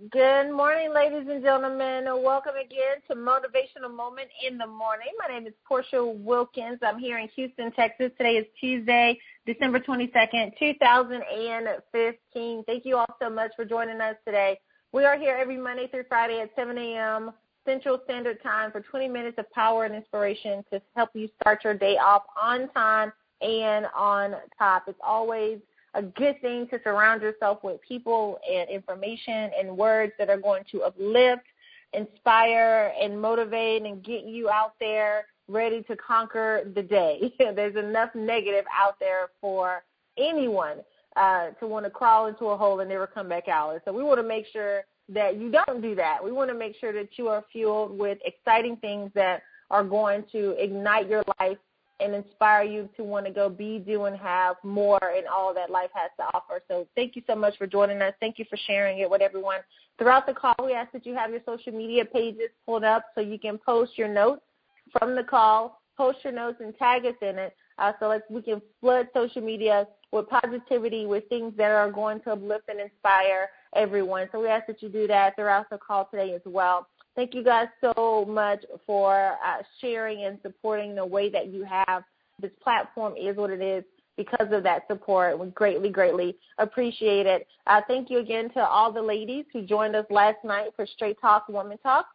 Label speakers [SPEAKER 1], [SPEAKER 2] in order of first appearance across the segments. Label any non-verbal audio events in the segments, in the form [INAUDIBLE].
[SPEAKER 1] Good morning, ladies and gentlemen. Welcome again to Motivational Moment in the Morning. My name is Portia Wilkins. I'm here in Houston, Texas. Today is Tuesday, December 22nd, 2015. Thank you all so much for joining us today. We are here every Monday through Friday at 7 a.m. Central Standard Time for 20 minutes of power and inspiration to help you start your day off on time and on top. It's always a good thing to surround yourself with people and information and words that are going to uplift, inspire, and motivate and get you out there ready to conquer the day. [LAUGHS] There's enough negative out there for anyone uh, to want to crawl into a hole and never come back out. So we want to make sure that you don't do that. We want to make sure that you are fueled with exciting things that are going to ignite your life and inspire you to want to go be, do, and have more in all that life has to offer. So thank you so much for joining us. Thank you for sharing it with everyone. Throughout the call, we ask that you have your social media pages pulled up so you can post your notes from the call, post your notes, and tag us in it uh, so like we can flood social media with positivity, with things that are going to uplift and inspire everyone. So we ask that you do that throughout the call today as well. Thank you guys so much for uh, sharing and supporting the way that you have. This platform is what it is because of that support. We greatly, greatly appreciate it. Uh, thank you again to all the ladies who joined us last night for Straight Talk Woman Talk.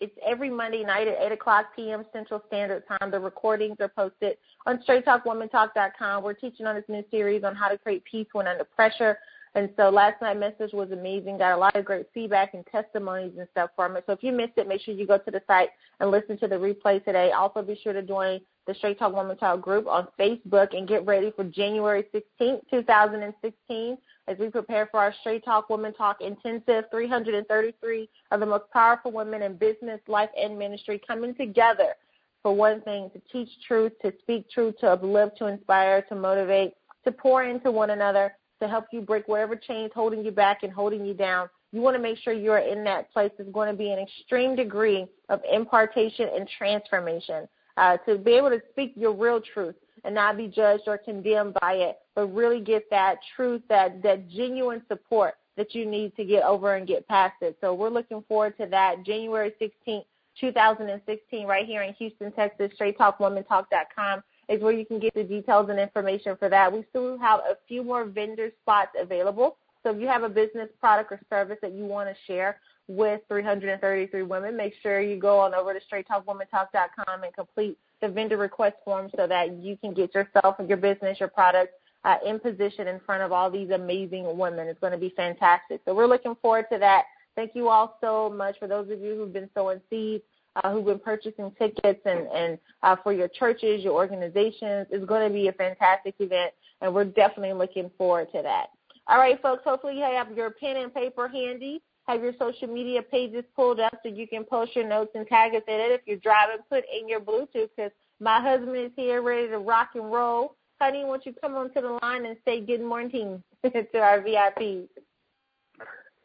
[SPEAKER 1] It's every Monday night at 8 o'clock p.m. Central Standard Time. The recordings are posted on StraightTalkWomanTalk.com. We're teaching on this new series on how to create peace when under pressure. And so last night's message was amazing. Got a lot of great feedback and testimonies and stuff from it. So if you missed it, make sure you go to the site and listen to the replay today. Also be sure to join the Straight Talk Woman Talk group on Facebook and get ready for January 16th, 2016 as we prepare for our Straight Talk Woman Talk Intensive 333 of the most powerful women in business, life, and ministry coming together for one thing, to teach truth, to speak truth, to uplift, to inspire, to motivate, to pour into one another, to help you break whatever chains holding you back and holding you down. You want to make sure you're in that place that's going to be an extreme degree of impartation and transformation. Uh, to be able to speak your real truth and not be judged or condemned by it, but really get that truth, that, that genuine support that you need to get over and get past it. So we're looking forward to that January 16th, 2016, right here in Houston, Texas, StraightTalkWomanTalk.com is where you can get the details and information for that. We still have a few more vendor spots available. So if you have a business product or service that you want to share with 333 women, make sure you go on over to straighttalkwomantalk.com and complete the vendor request form so that you can get yourself and your business, your product uh, in position in front of all these amazing women. It's going to be fantastic. So we're looking forward to that. Thank you all so much for those of you who've been sowing seeds uh, who've been purchasing tickets and, and uh, for your churches, your organizations. It's going to be a fantastic event, and we're definitely looking forward to that. All right, folks, hopefully you have your pen and paper handy. Have your social media pages pulled up so you can post your notes and tag us in it. If you're driving, put in your Bluetooth because my husband is here ready to rock and roll. Honey, won't you come onto the line and say good morning [LAUGHS] to our VIPs?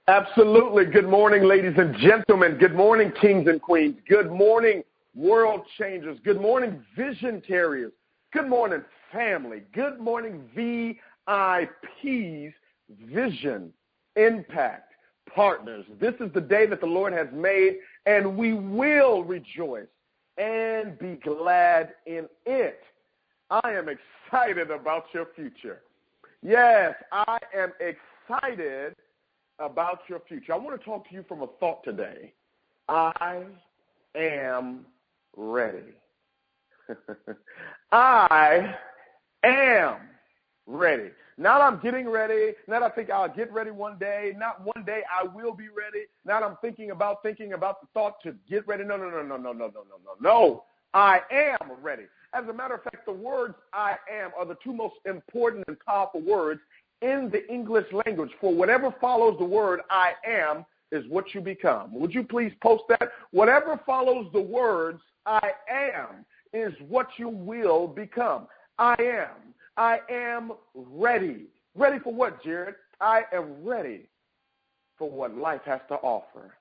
[SPEAKER 2] Absolutely. Good morning, ladies and gentlemen. Good morning, kings and queens. Good morning, world changers. Good morning, vision carriers. Good morning, family. Good morning, VIPs, vision, impact, partners. This is the day that the Lord has made, and we will rejoice and be glad in it. I am excited about your future. Yes, I am excited about your future. I want to talk to you from a thought today. I am ready. [LAUGHS] I am ready. Not I'm getting ready. Not I think I'll get ready one day. Not one day I will be ready. Not I'm thinking about thinking about the thought to get ready. No, no, no, no, no, no, no, no, no, no. I am ready. As a matter of fact, the words I am are the two most important and powerful words in the English language. For whatever follows the word I am is what you become. Would you please post that? Whatever follows the words I am is what you will become. I am. I am ready. Ready for what, Jared? I am ready for what life has to offer.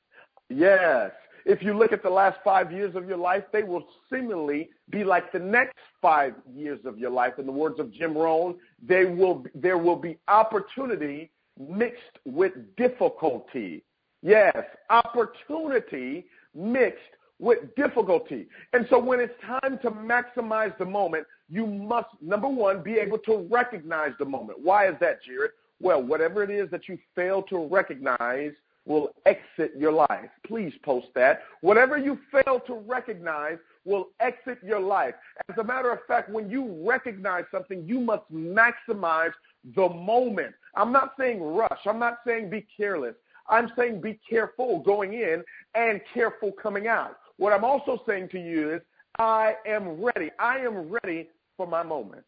[SPEAKER 2] Yes. If you look at the last five years of your life, they will seemingly be like the next five years of your life. In the words of Jim Rohn, they will, there will be opportunity mixed with difficulty. Yes, opportunity mixed with difficulty. And so when it's time to maximize the moment, you must, number one, be able to recognize the moment. Why is that, Jared? Well, whatever it is that you fail to recognize will exit your life. Please post that. Whatever you fail to recognize will exit your life. As a matter of fact, when you recognize something, you must maximize the moment. I'm not saying rush. I'm not saying be careless. I'm saying be careful going in and careful coming out. What I'm also saying to you is, I am ready. I am ready for my moment.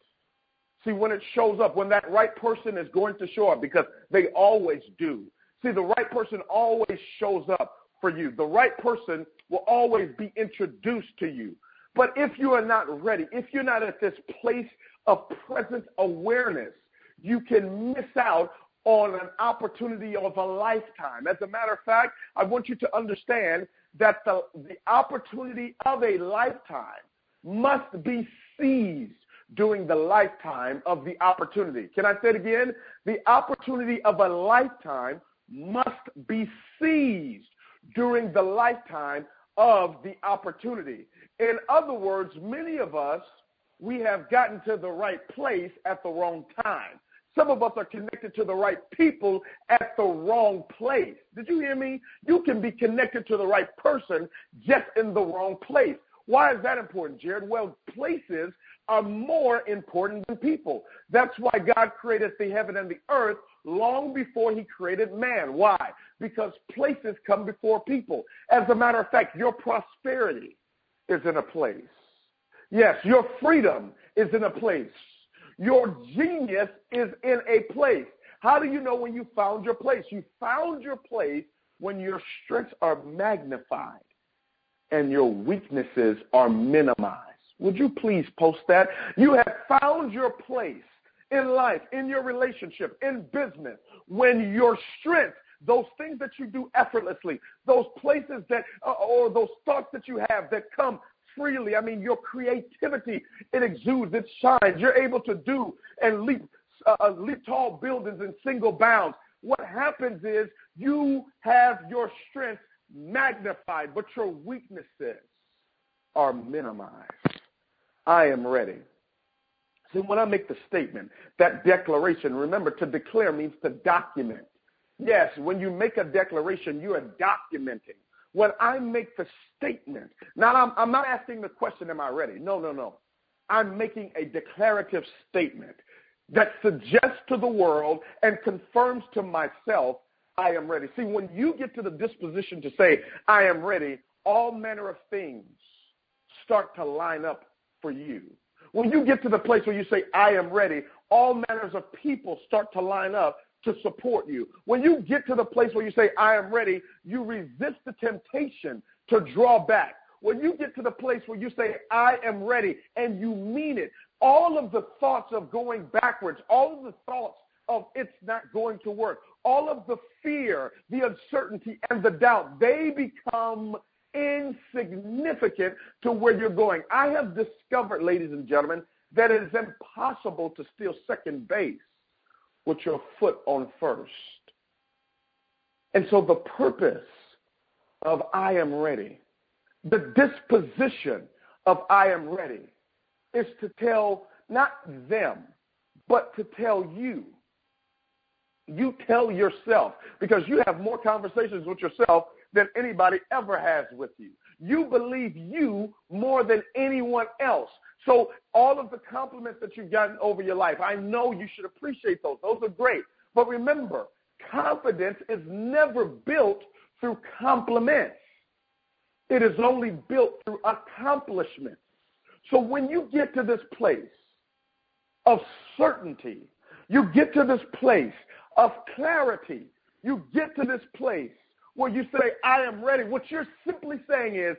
[SPEAKER 2] See, when it shows up, when that right person is going to show up, because they always do. See, the right person always shows up for you. The right person will always be introduced to you. But if you are not ready, if you're not at this place of present awareness, you can miss out on an opportunity of a lifetime. As a matter of fact, I want you to understand that the, the opportunity of a lifetime must be seized during the lifetime of the opportunity. Can I say it again? The opportunity of a lifetime must be seized during the lifetime of the opportunity. In other words, many of us, we have gotten to the right place at the wrong time. Some of us are connected to the right people at the wrong place. Did you hear me? You can be connected to the right person just in the wrong place. Why is that important, Jared? Well, places are more important than people. That's why God created the heaven and the earth long before he created man. Why? Because places come before people. As a matter of fact, your prosperity is in a place. Yes, your freedom is in a place. Your genius is in a place. How do you know when you found your place? You found your place when your strengths are magnified and your weaknesses are minimized. Would you please post that? You have found your place in life, in your relationship, in business, when your strength, those things that you do effortlessly, those places that, uh, or those thoughts that you have that come freely. I mean, your creativity, it exudes, it shines. You're able to do and leap, uh, uh leap tall buildings in single bounds. What happens is you have your strength magnified, but your weaknesses are minimized. I am ready. See, when I make the statement, that declaration, remember to declare means to document. Yes, when you make a declaration, you are documenting. When I make the statement, now I'm, I'm not asking the question, am I ready? No, no, no. I'm making a declarative statement that suggests to the world and confirms to myself, I am ready. See, when you get to the disposition to say, I am ready, all manner of things start to line up for you. When you get to the place where you say, I am ready, all manners of people start to line up to support you. When you get to the place where you say, I am ready, you resist the temptation to draw back. When you get to the place where you say, I am ready, and you mean it, all of the thoughts of going backwards, all of the thoughts of it's not going to work, all of the fear, the uncertainty, and the doubt, they become insignificant to where you're going. I have discovered, ladies and gentlemen, that it is impossible to steal second base with your foot on first. And so the purpose of I am ready, the disposition of I am ready, is to tell not them, but to tell you. You tell yourself because you have more conversations with yourself than anybody ever has with you. You believe you more than anyone else. So all of the compliments that you've gotten over your life, I know you should appreciate those. Those are great. But remember, confidence is never built through compliments. It is only built through accomplishment. So when you get to this place of certainty, you get to this place of clarity, you get to this place where you say, I am ready, what you're simply saying is,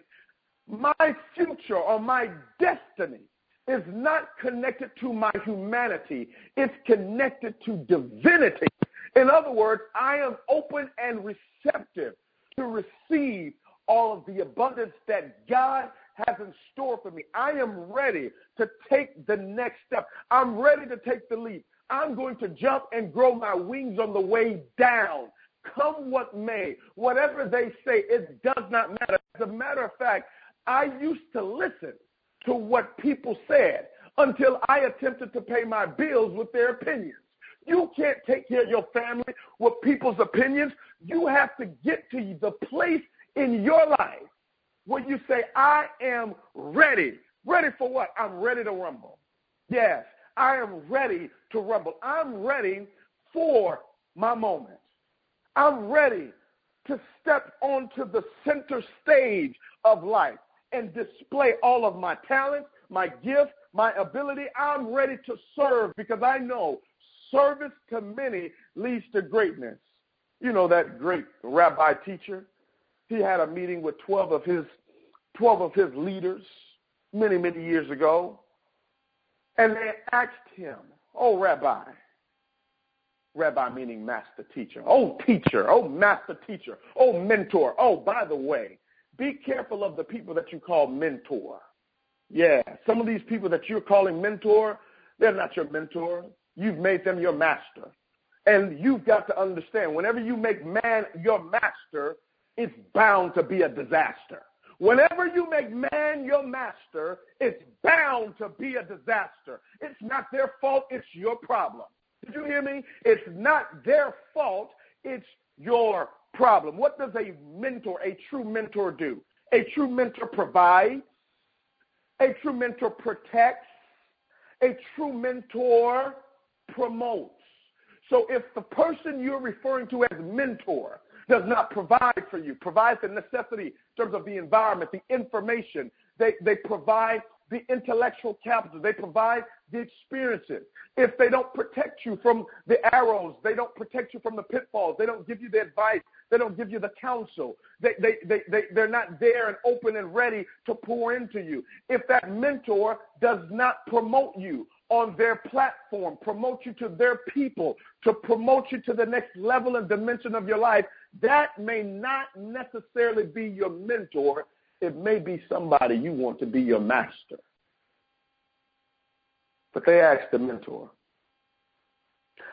[SPEAKER 2] my future or my destiny is not connected to my humanity, it's connected to divinity. In other words, I am open and receptive to receive all of the abundance that God has in store for me. I am ready to take the next step. I'm ready to take the leap. I'm going to jump and grow my wings on the way down come what may, whatever they say, it does not matter. As a matter of fact, I used to listen to what people said until I attempted to pay my bills with their opinions. You can't take care of your family with people's opinions. You have to get to the place in your life where you say, I am ready. Ready for what? I'm ready to rumble. Yes, I am ready to rumble. I'm ready for my moment. I'm ready to step onto the center stage of life and display all of my talents, my gifts, my ability. I'm ready to serve because I know service to many leads to greatness. You know that great rabbi teacher? He had a meeting with 12 of his 12 of his leaders many, many years ago. And they asked him, Oh, Rabbi, Rabbi meaning master teacher, oh, teacher, oh, master teacher, oh, mentor. Oh, by the way, be careful of the people that you call mentor. Yeah, some of these people that you're calling mentor, they're not your mentor. You've made them your master. And you've got to understand whenever you make man your master, it's bound to be a disaster. Whenever you make man your master, it's bound to be a disaster. It's not their fault, it's your problem. Did you hear me? It's not their fault, it's your problem. What does a mentor, a true mentor do? A true mentor provides, a true mentor protects, a true mentor promotes. So if the person you're referring to as mentor does not provide for you, provides the necessity in terms of the environment, the information. They, they provide the intellectual capital. They provide the experiences. If they don't protect you from the arrows, they don't protect you from the pitfalls, they don't give you the advice, they don't give you the counsel, they, they, they, they, they're not there and open and ready to pour into you. If that mentor does not promote you on their platform, promote you to their people, to promote you to the next level and dimension of your life, that may not necessarily be your mentor. It may be somebody you want to be your master. But they asked the mentor,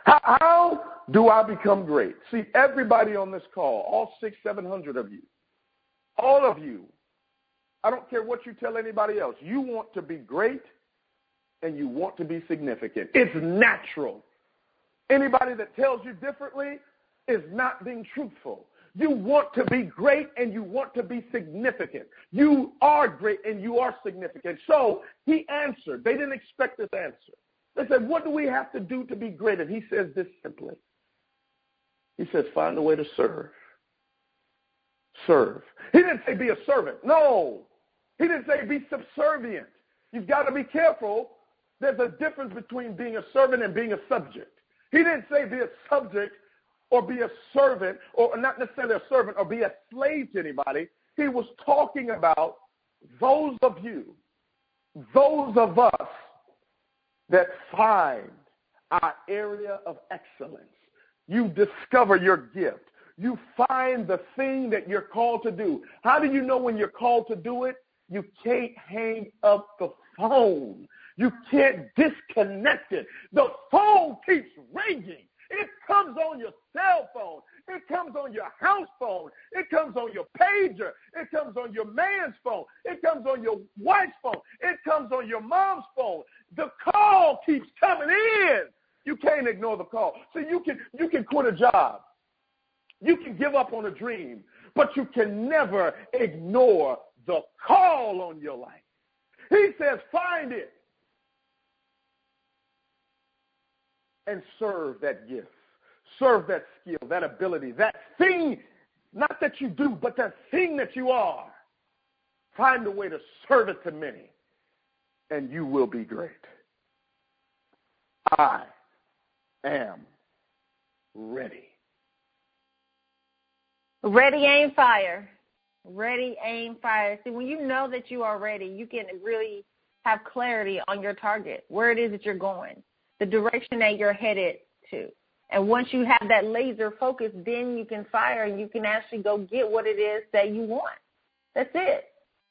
[SPEAKER 2] how, how do I become great? See, everybody on this call, all six, seven hundred of you, all of you, I don't care what you tell anybody else, you want to be great and you want to be significant. It's natural. Anybody that tells you differently is not being truthful. You want to be great and you want to be significant. You are great and you are significant. So he answered. They didn't expect this answer. They said, What do we have to do to be great? And he says this simply. He says, Find a way to serve. Serve. He didn't say be a servant. No. He didn't say be subservient. You've got to be careful there's a difference between being a servant and being a subject. He didn't say be a subject or be a servant, or not necessarily a servant, or be a slave to anybody. He was talking about those of you, those of us that find our area of excellence. You discover your gift. You find the thing that you're called to do. How do you know when you're called to do it? You can't hang up the phone. You can't disconnect it. The phone keeps ringing. It comes on your cell phone. It comes on your house phone. It comes on your pager. It comes on your man's phone. It comes on your wife's phone. It comes on your mom's phone. The call keeps coming in. You can't ignore the call. So you can you can quit a job. You can give up on a dream, but you can never ignore the call on your life. He says, find it. And serve that gift, serve that skill, that ability, that thing, not that you do, but that thing that you are. Find a way to serve it to many, and you will be great. I am ready.
[SPEAKER 1] Ready, aim, fire. Ready, aim, fire. See, when you know that you are ready, you can really have clarity on your target, where it is that you're going the direction that you're headed to. And once you have that laser focus, then you can fire and you can actually go get what it is that you want. That's it.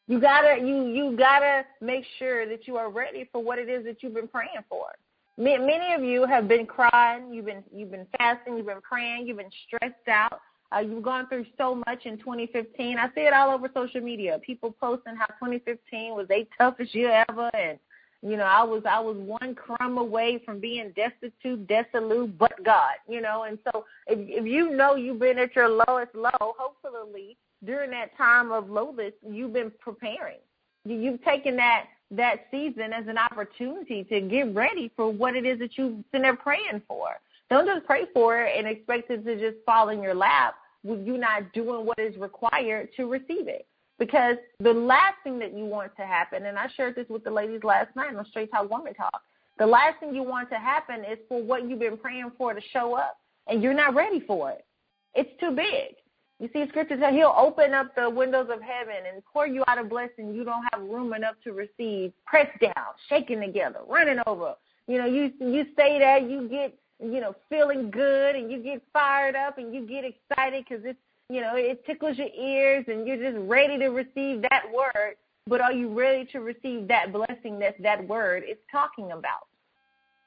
[SPEAKER 1] You gotta you you gotta make sure that you are ready for what it is that you've been praying for. Many of you have been crying, you've been you've been fasting, you've been praying, you've been stressed out Uh, you've gone through so much in 2015. I see it all over social media. People posting how 2015 was a toughest year ever, and you know, I was I was one crumb away from being destitute, desolate, but God. You know, and so if if you know you've been at your lowest low, hopefully during that time of lowest, you've been preparing. You've taken that that season as an opportunity to get ready for what it is that you've been there praying for. Don't just pray for it and expect it to just fall in your lap with you not doing what is required to receive it. Because the last thing that you want to happen, and I shared this with the ladies last night on Straight Talk Woman Talk, the last thing you want to happen is for what you've been praying for to show up and you're not ready for it. It's too big. You see, scripture says he'll open up the windows of heaven and pour you out a blessing you don't have room enough to receive. Pressed down, shaking together, running over. You know, you you say that you get you know feeling good and you get fired up and you get excited because it's you know it tickles your ears and you're just ready to receive that word. But are you ready to receive that blessing that that word is talking about?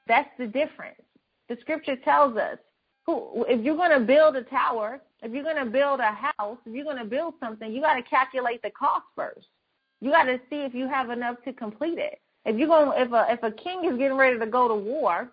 [SPEAKER 1] That's the difference. The scripture tells us who if you're going to build a tower if you're going to build a house, if you're going to build something, you got to calculate the cost first. You got to see if you have enough to complete it. If you're going, if a if a king is getting ready to go to war,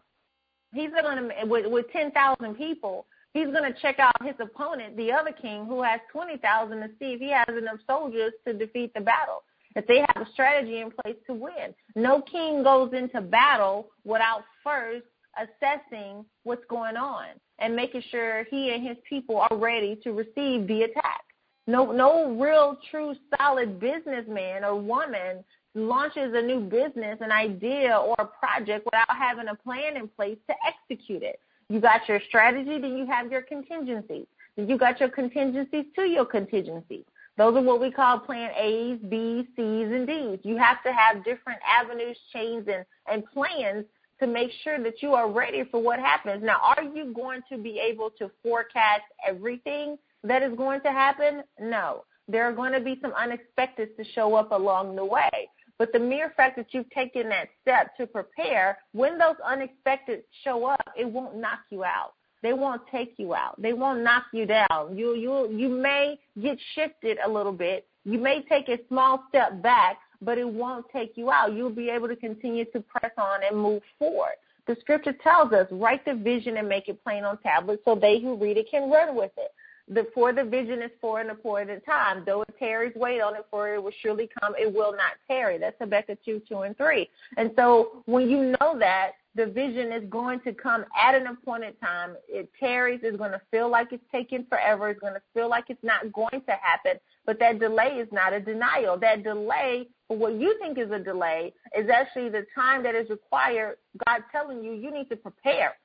[SPEAKER 1] he's going to with with ten thousand people. He's going to check out his opponent, the other king, who has twenty thousand, to see if he has enough soldiers to defeat the battle. If they have a strategy in place to win. No king goes into battle without first assessing what's going on and making sure he and his people are ready to receive the attack. No, no real, true, solid businessman or woman launches a new business, an idea, or a project without having a plan in place to execute it. You got your strategy, then you have your contingencies. Then you got your contingencies to your contingencies. Those are what we call plan A's, B's, C's, and D's. You have to have different avenues, chains, and, and plans to make sure that you are ready for what happens. Now, are you going to be able to forecast everything that is going to happen? No. There are going to be some unexpected to show up along the way. But the mere fact that you've taken that step to prepare, when those unexpected show up, it won't knock you out. They won't take you out. They won't knock you down. You you you may get shifted a little bit. You may take a small step back, but it won't take you out. You'll be able to continue to press on and move forward. The scripture tells us, write the vision and make it plain on tablets so they who read it can run with it. The for the vision is for and appointed time. Though it tarries, wait on it, for it will surely come. It will not tarry. That's Habakkuk 2, 2, and 3. And so when you know that, the vision is going to come at an appointed time. It tarries. It's going to feel like it's taking forever. It's going to feel like it's not going to happen. But that delay is not a denial. That delay, for what you think is a delay, is actually the time that is required. God telling you you need to prepare.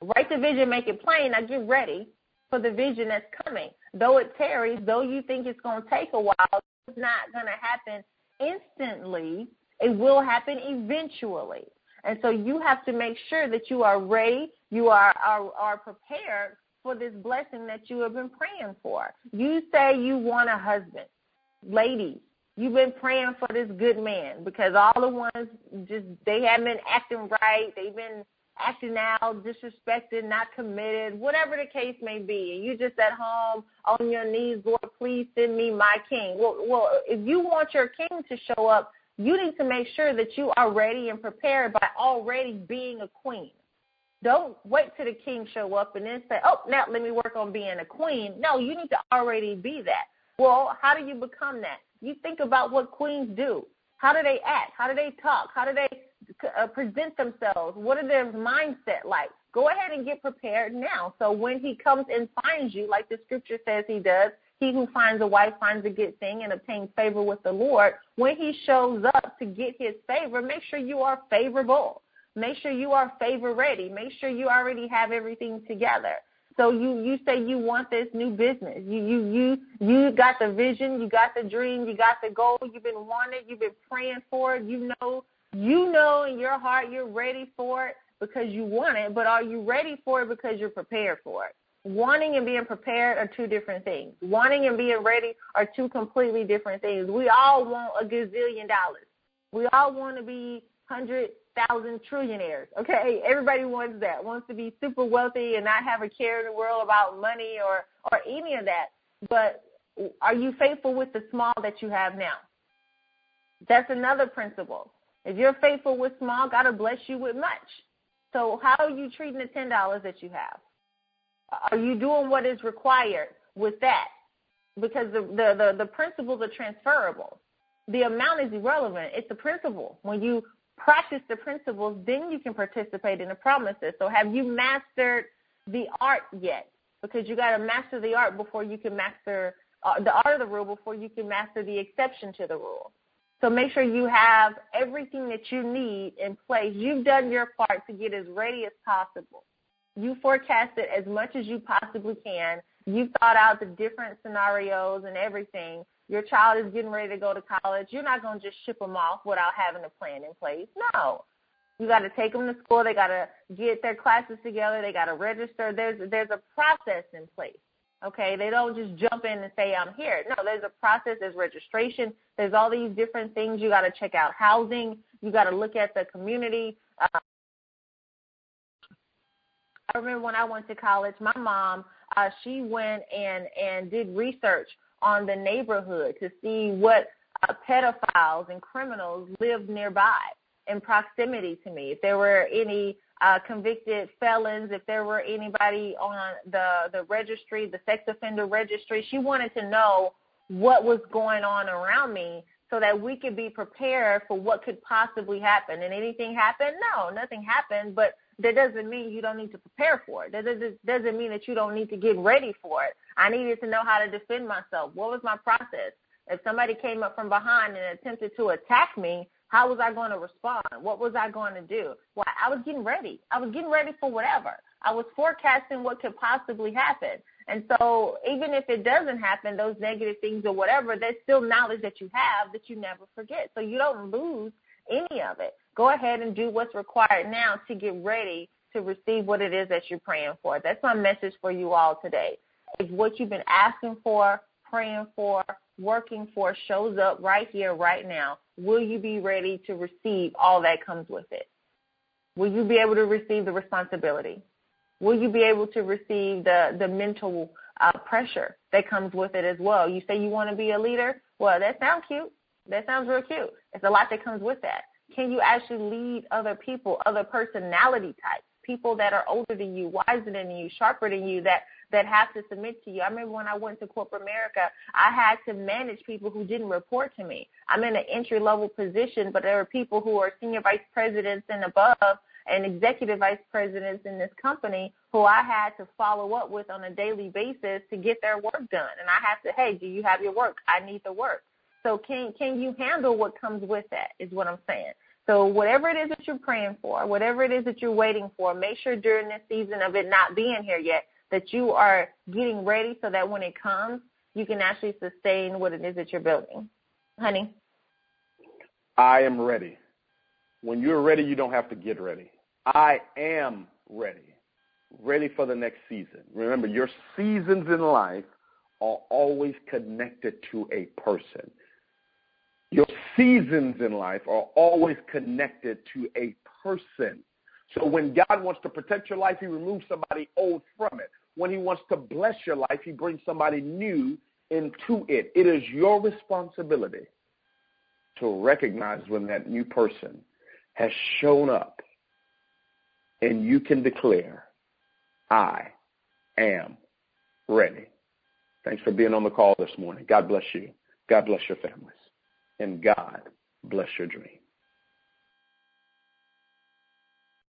[SPEAKER 1] Write the vision, make it plain. Now get ready for the vision that's coming. Though it tarries, though you think it's going to take a while, it's not going to happen instantly. It will happen eventually. And so you have to make sure that you are ready, you are, are, are prepared for this blessing that you have been praying for. You say you want a husband. Ladies, you've been praying for this good man because all the ones just they haven't been acting right, they've been acting out, disrespected, not committed, whatever the case may be, and you just at home on your knees, Lord, please send me my king. Well, well, if you want your king to show up, you need to make sure that you are ready and prepared by already being a queen. Don't wait till the king show up and then say, "Oh, now let me work on being a queen." No, you need to already be that. Well, how do you become that? You think about what queens do. How do they act? How do they talk? How do they uh, present themselves? What are their mindset like? Go ahead and get prepared now. So when he comes and finds you, like the scripture says he does, he who finds a wife finds a good thing and obtains favor with the Lord. When he shows up to get his favor, make sure you are favorable. Make sure you are favor ready. Make sure you already have everything together. So you you say you want this new business. You you you you got the vision, you got the dream, you got the goal. You've been wanting, you've been praying for it. You know you know in your heart you're ready for it because you want it, but are you ready for it because you're prepared for it? Wanting and being prepared are two different things. Wanting and being ready are two completely different things. We all want a gazillion dollars. We all want to be hundred thousand trillionaires. Okay, everybody wants that. Wants to be super wealthy and not have a care in the world about money or or any of that. But are you faithful with the small that you have now? That's another principle. If you're faithful with small, God will bless you with much. So how are you treating the ten dollars that you have? Are you doing what is required with that? Because the, the, the, the principles are transferable. The amount is irrelevant. It's the principle. When you practice the principles, then you can participate in the promises. So have you mastered the art yet? Because you got to master the art before you can master uh, the art of the rule before you can master the exception to the rule. So make sure you have everything that you need in place. You've done your part to get as ready as possible. You forecasted as much as you possibly can. You've thought out the different scenarios and everything. Your child is getting ready to go to college. You're not going to just ship them off without having a plan in place. No. You got to take them to school. They got to get their classes together. They got to register. There's there's a process in place. Okay, they don't just jump in and say I'm here. No, there's a process. There's registration. There's all these different things. You got to check out housing. You got to look at the community. Uh, I remember when I went to college, my mom, uh, she went and and did research on the neighborhood to see what uh, pedophiles and criminals lived nearby in proximity to me. If there were any uh, convicted felons, if there were anybody on the the registry, the sex offender registry. She wanted to know what was going on around me so that we could be prepared for what could possibly happen. And anything happened? No, nothing happened, but that doesn't mean you don't need to prepare for it. That doesn't, doesn't mean that you don't need to get ready for it. I needed to know how to defend myself. What was my process? If somebody came up from behind and attempted to attack me, how was I going to respond? What was I going to do? Well, I was getting ready. I was getting ready for whatever. I was forecasting what could possibly happen. And so even if it doesn't happen, those negative things or whatever, there's still knowledge that you have that you never forget. So you don't lose any of it. Go ahead and do what's required now to get ready to receive what it is that you're praying for. That's my message for you all today. If what you've been asking for, praying for, working for shows up right here, right now, will you be ready to receive all that comes with it? Will you be able to receive the responsibility? Will you be able to receive the, the mental uh, pressure that comes with it as well? You say you want to be a leader? Well, that sounds cute. That sounds real cute. It's a lot that comes with that. Can you actually lead other people, other personality types, people that are older than you, wiser than you, sharper than you, that that have to submit to you. I remember when I went to corporate America, I had to manage people who didn't report to me. I'm in an entry level position, but there are people who are senior vice presidents and above and executive vice presidents in this company who I had to follow up with on a daily basis to get their work done. And I have to, hey, do you have your work? I need the work. So can can you handle what comes with that? Is what I'm saying. So whatever it is that you're praying for, whatever it is that you're waiting for, make sure during this season of it not being here yet that you are getting ready so that when it comes, you can actually sustain what it is that you're building. Honey?
[SPEAKER 2] I am ready. When you're ready, you don't have to get ready. I am ready. Ready for the next season. Remember, your seasons in life are always connected to a person. Your seasons in life are always connected to a person. So when God wants to protect your life, He removes somebody old from it. When He wants to bless your life, He brings somebody new into it. It is your responsibility to recognize when that new person has shown up and you can declare, I am ready. Thanks for being on the call this morning. God bless you. God bless your families. And God bless your dreams.